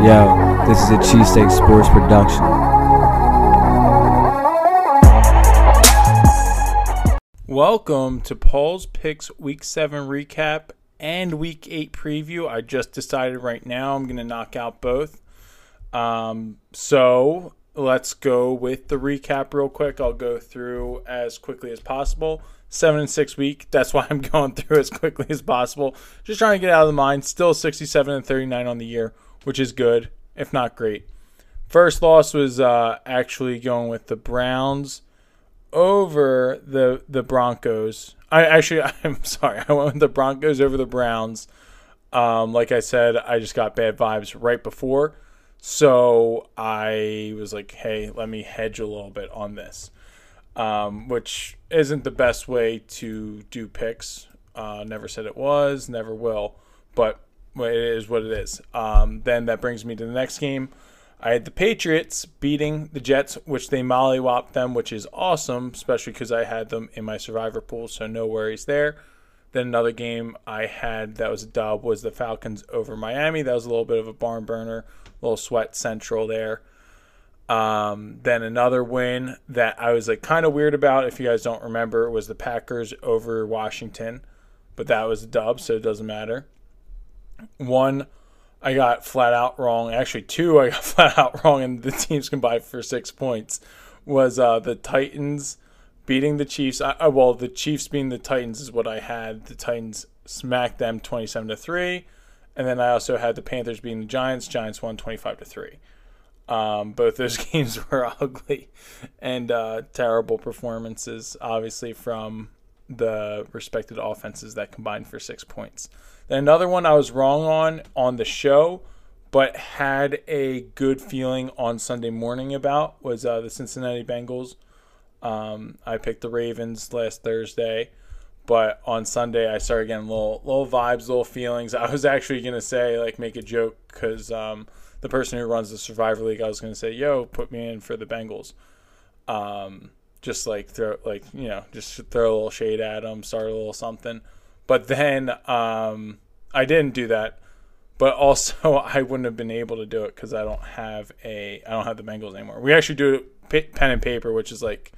Yo, this is a Cheesesteak Sports production. Welcome to Paul's Picks Week 7 recap and Week 8 preview. I just decided right now I'm going to knock out both. Um, so let's go with the recap real quick. I'll go through as quickly as possible. Seven and six week. That's why I'm going through as quickly as possible. Just trying to get out of the mind. Still 67 and 39 on the year, which is good, if not great. First loss was uh, actually going with the Browns over the the Broncos. I actually I'm sorry. I went with the Broncos over the Browns. Um, like I said, I just got bad vibes right before. So I was like, hey, let me hedge a little bit on this, um, which isn't the best way to do picks. Uh, never said it was, never will, but it is what it is. Um, then that brings me to the next game. I had the Patriots beating the Jets, which they mollywopped them, which is awesome, especially because I had them in my survivor pool, so no worries there. Then another game I had that was a dub was the Falcons over Miami. That was a little bit of a barn burner, little sweat central there. Um, then another win that I was like kind of weird about, if you guys don't remember, was the Packers over Washington, but that was a dub, so it doesn't matter. One I got flat out wrong. Actually, two I got flat out wrong, and the teams combined for six points. Was uh, the Titans beating the Chiefs? I, well, the Chiefs being the Titans is what I had. The Titans smacked them twenty-seven to three, and then I also had the Panthers beating the Giants. Giants won twenty-five to three. Um, both those games were ugly and uh, terrible performances, obviously from the respected offenses that combined for six points. Then another one I was wrong on on the show, but had a good feeling on Sunday morning about was uh, the Cincinnati Bengals. Um, I picked the Ravens last Thursday, but on Sunday I started getting little little vibes, little feelings. I was actually gonna say like make a joke because um, the person who runs the Survivor League, I was gonna say, "Yo, put me in for the Bengals." Um, just like throw like you know just throw a little shade at them, start a little something. But then um, I didn't do that. But also, I wouldn't have been able to do it because I don't have a I don't have the Bengals anymore. We actually do pen and paper, which is like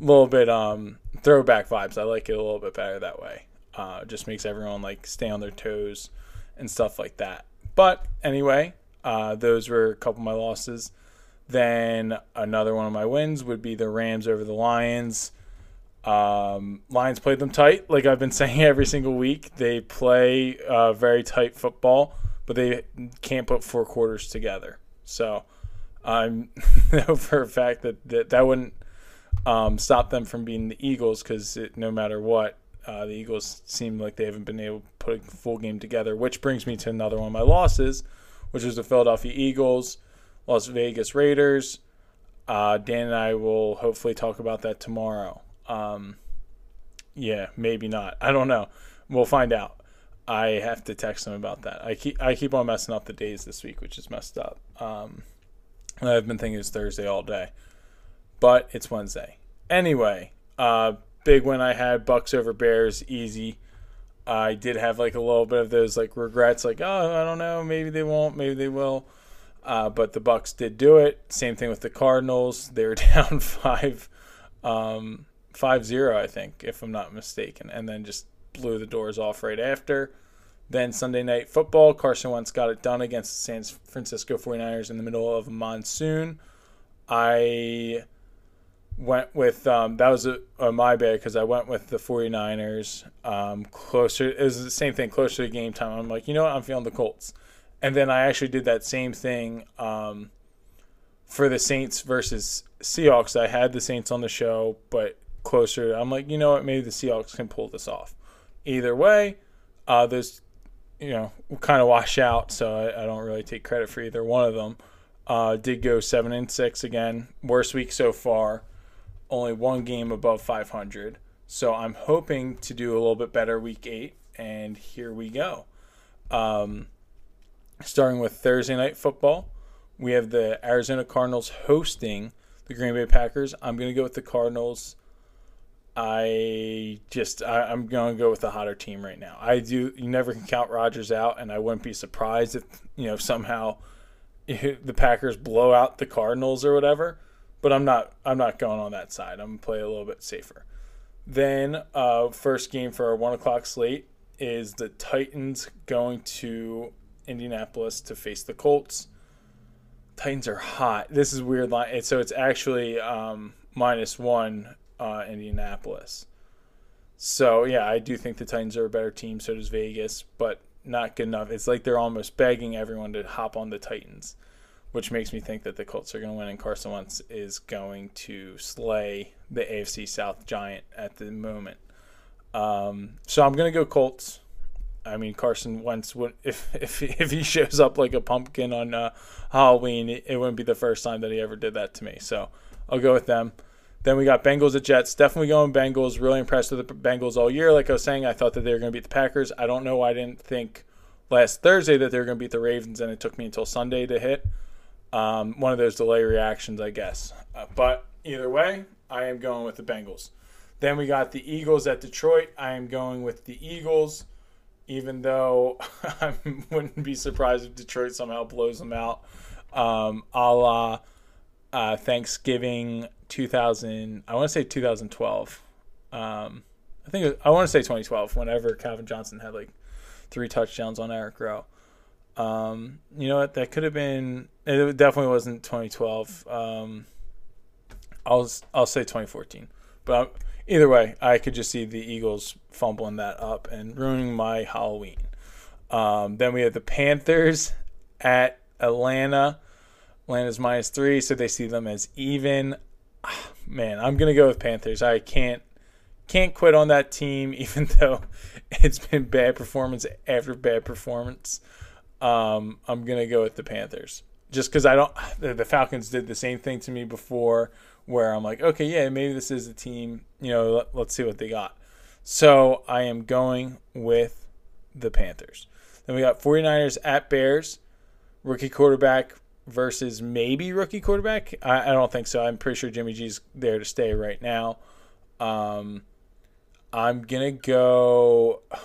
little bit um, throwback vibes. I like it a little bit better that way. Uh, just makes everyone like stay on their toes and stuff like that. But anyway, uh, those were a couple of my losses. Then another one of my wins would be the Rams over the Lions. Um, Lions played them tight, like I've been saying every single week. They play uh, very tight football, but they can't put four quarters together. So I know for a fact that that, that wouldn't um, stop them from being the Eagles because no matter what, uh, the Eagles seem like they haven't been able to put a full game together. Which brings me to another one of my losses, which was the Philadelphia Eagles, Las Vegas Raiders. Uh, Dan and I will hopefully talk about that tomorrow. Um, yeah, maybe not. I don't know. We'll find out. I have to text him about that. I keep I keep on messing up the days this week, which is messed up. Um, I've been thinking it's Thursday all day, but it's Wednesday. Anyway, uh, big win I had Bucks over Bears, easy. I did have like a little bit of those like regrets, like oh I don't know, maybe they won't, maybe they will. Uh, but the Bucks did do it. Same thing with the Cardinals. They were down five. Um, 5-0, I think, if I'm not mistaken, and then just blew the doors off right after. Then Sunday night football, Carson Wentz got it done against the San Francisco 49ers in the middle of a monsoon. I went with um, that was a, a my bad because I went with the 49ers um, closer. It was the same thing closer to game time. I'm like, you know what? I'm feeling the Colts, and then I actually did that same thing um, for the Saints versus Seahawks. I had the Saints on the show, but closer. I'm like, you know what? Maybe the Seahawks can pull this off. Either way, uh, those, you know, kind of wash out. So I, I, don't really take credit for either one of them. Uh, did go seven and six again. Worst week so far. Only one game above 500. So I'm hoping to do a little bit better week eight. And here we go. Um, starting with Thursday night football, we have the Arizona Cardinals hosting the Green Bay Packers. I'm going to go with the Cardinals I just I, am going to go with the hotter team right now. I do. You never can count Rodgers out, and I wouldn't be surprised if you know somehow the Packers blow out the Cardinals or whatever. But I'm not I'm not going on that side. I'm gonna play a little bit safer. Then uh, first game for our one o'clock slate is the Titans going to Indianapolis to face the Colts. Titans are hot. This is weird line. So it's actually um, minus one uh, Indianapolis. So yeah, I do think the Titans are a better team. So does Vegas, but not good enough. It's like they're almost begging everyone to hop on the Titans, which makes me think that the Colts are going to win and Carson Wentz is going to slay the AFC South giant at the moment. Um, so I'm going to go Colts. I mean Carson Wentz would if if if he shows up like a pumpkin on uh, Halloween, it wouldn't be the first time that he ever did that to me. So I'll go with them. Then we got Bengals at Jets. Definitely going Bengals. Really impressed with the Bengals all year. Like I was saying, I thought that they were going to beat the Packers. I don't know why I didn't think last Thursday that they were going to beat the Ravens, and it took me until Sunday to hit. Um, one of those delay reactions, I guess. Uh, but either way, I am going with the Bengals. Then we got the Eagles at Detroit. I am going with the Eagles, even though I wouldn't be surprised if Detroit somehow blows them out, um, a la uh, Thanksgiving 2000. I want to say 2012. Um, I think I want to say 2012. Whenever Calvin Johnson had like three touchdowns on Eric Rowe. Um, you know what? That could have been. It definitely wasn't 2012. Um, I'll I'll say 2014. But either way, I could just see the Eagles fumbling that up and ruining my Halloween. Um, then we have the Panthers at Atlanta. Atlanta's minus three, so they see them as even. Man, I'm gonna go with Panthers. I can't can't quit on that team, even though it's been bad performance after bad performance. Um, I'm gonna go with the Panthers just because I don't. The Falcons did the same thing to me before, where I'm like, okay, yeah, maybe this is a team. You know, let, let's see what they got. So I am going with the Panthers. Then we got 49ers at Bears, rookie quarterback versus maybe rookie quarterback. I, I don't think so. I'm pretty sure Jimmy G's there to stay right now. Um, I'm gonna go.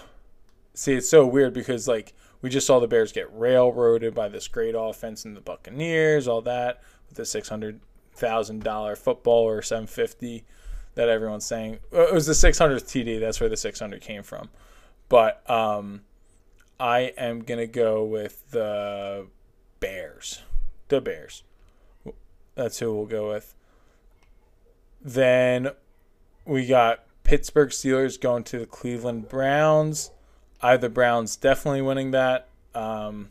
See, it's so weird because like we just saw the Bears get railroaded by this great offense and the Buccaneers, all that with the six hundred thousand dollar football or seven fifty that everyone's saying. It was the six hundredth TD. That's where the six hundred came from. But um, I am gonna go with the Bears. The Bears. That's who we'll go with. Then we got Pittsburgh Steelers going to the Cleveland Browns. I have the Browns definitely winning that. Um,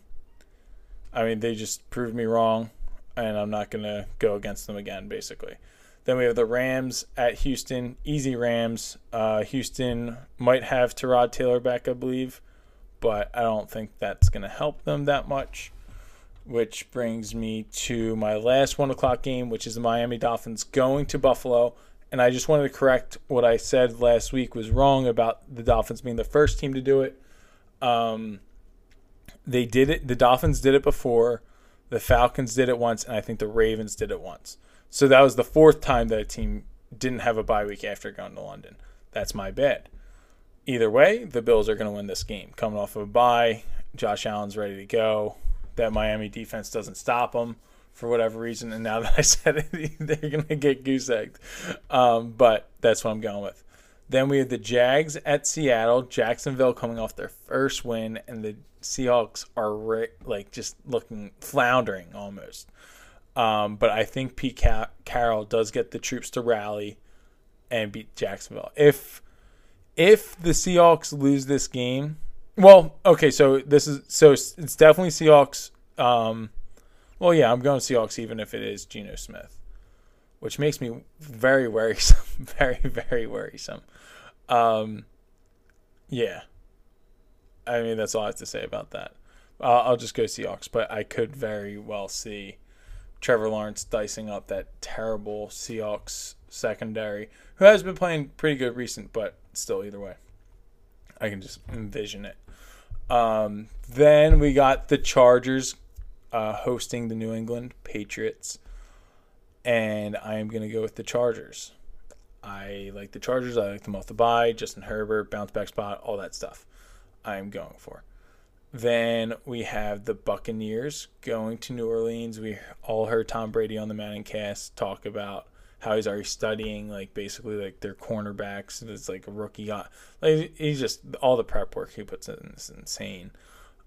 I mean, they just proved me wrong, and I'm not going to go against them again, basically. Then we have the Rams at Houston. Easy Rams. Uh, Houston might have Tyrod Taylor back, I believe, but I don't think that's going to help them that much. Which brings me to my last one o'clock game, which is the Miami Dolphins going to Buffalo and I just wanted to correct what I said last week was wrong about the Dolphins being the first team to do it. Um, they did it. The Dolphins did it before. The Falcons did it once, and I think the Ravens did it once. So that was the fourth time that a team didn't have a bye week after going to London. That's my bet. Either way, the Bills are going to win this game. Coming off of a bye, Josh Allen's ready to go. That Miami defense doesn't stop them for whatever reason. And now that I said it, they're going to get goose egged. Um, but that's what I'm going with. Then we have the Jags at Seattle. Jacksonville coming off their first win, and the Seahawks are re- like just looking floundering almost. Um, but I think Pete Ca- Carroll does get the troops to rally and beat Jacksonville. If if the Seahawks lose this game, well, okay, so this is so it's definitely Seahawks. Um, well, yeah, I'm going Seahawks even if it is Geno Smith, which makes me very worrisome, very very worrisome. Um, yeah, I mean that's all I have to say about that. Uh, I'll just go Seahawks, but I could very well see Trevor Lawrence dicing up that terrible Seahawks secondary, who has been playing pretty good recent, but still either way, I can just envision it. Um, then we got the Chargers uh, hosting the New England Patriots, and I am going to go with the Chargers. I like the Chargers. I like them off the bye. Justin Herbert, bounce back spot, all that stuff. I am going for. Then we have the Buccaneers going to New Orleans. We all heard Tom Brady on the Manning cast talk about how he's already studying like basically like their cornerbacks. It's like a rookie like he's just all the prep work he puts in is insane.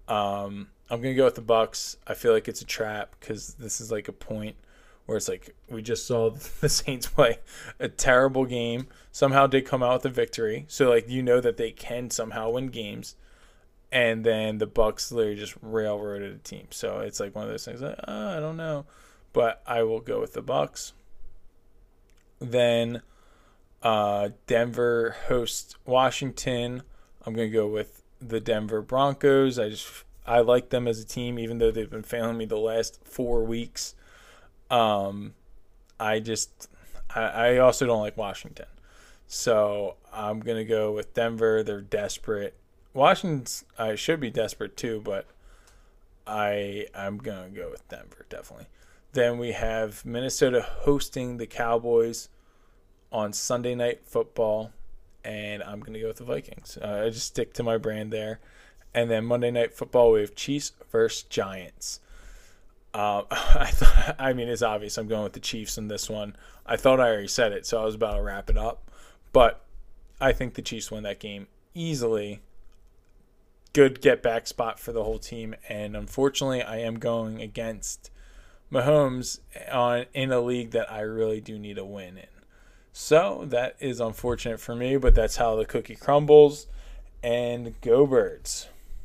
Um, I'm gonna go with the Bucks. I feel like it's a trap because this is like a point where it's like we just saw the Saints play a terrible game. Somehow did come out with a victory, so like you know that they can somehow win games. And then the Bucks literally just railroaded a team. So it's like one of those things. Like, oh, I don't know, but I will go with the Bucks. Then uh, Denver hosts Washington. I'm gonna go with the Denver Broncos. I just I like them as a team, even though they've been failing me the last four weeks. Um, I just I, I also don't like Washington, so I'm gonna go with Denver. They're desperate. Washington's I should be desperate too, but I I'm gonna go with Denver definitely. Then we have Minnesota hosting the Cowboys on Sunday Night Football, and I'm gonna go with the Vikings. Uh, I just stick to my brand there. And then Monday Night Football we have Chiefs versus Giants. Uh, I thought, I mean, it's obvious I'm going with the Chiefs in this one. I thought I already said it, so I was about to wrap it up. But I think the Chiefs win that game easily. Good get back spot for the whole team, and unfortunately, I am going against Mahomes on in a league that I really do need a win in. So that is unfortunate for me, but that's how the cookie crumbles. And go birds.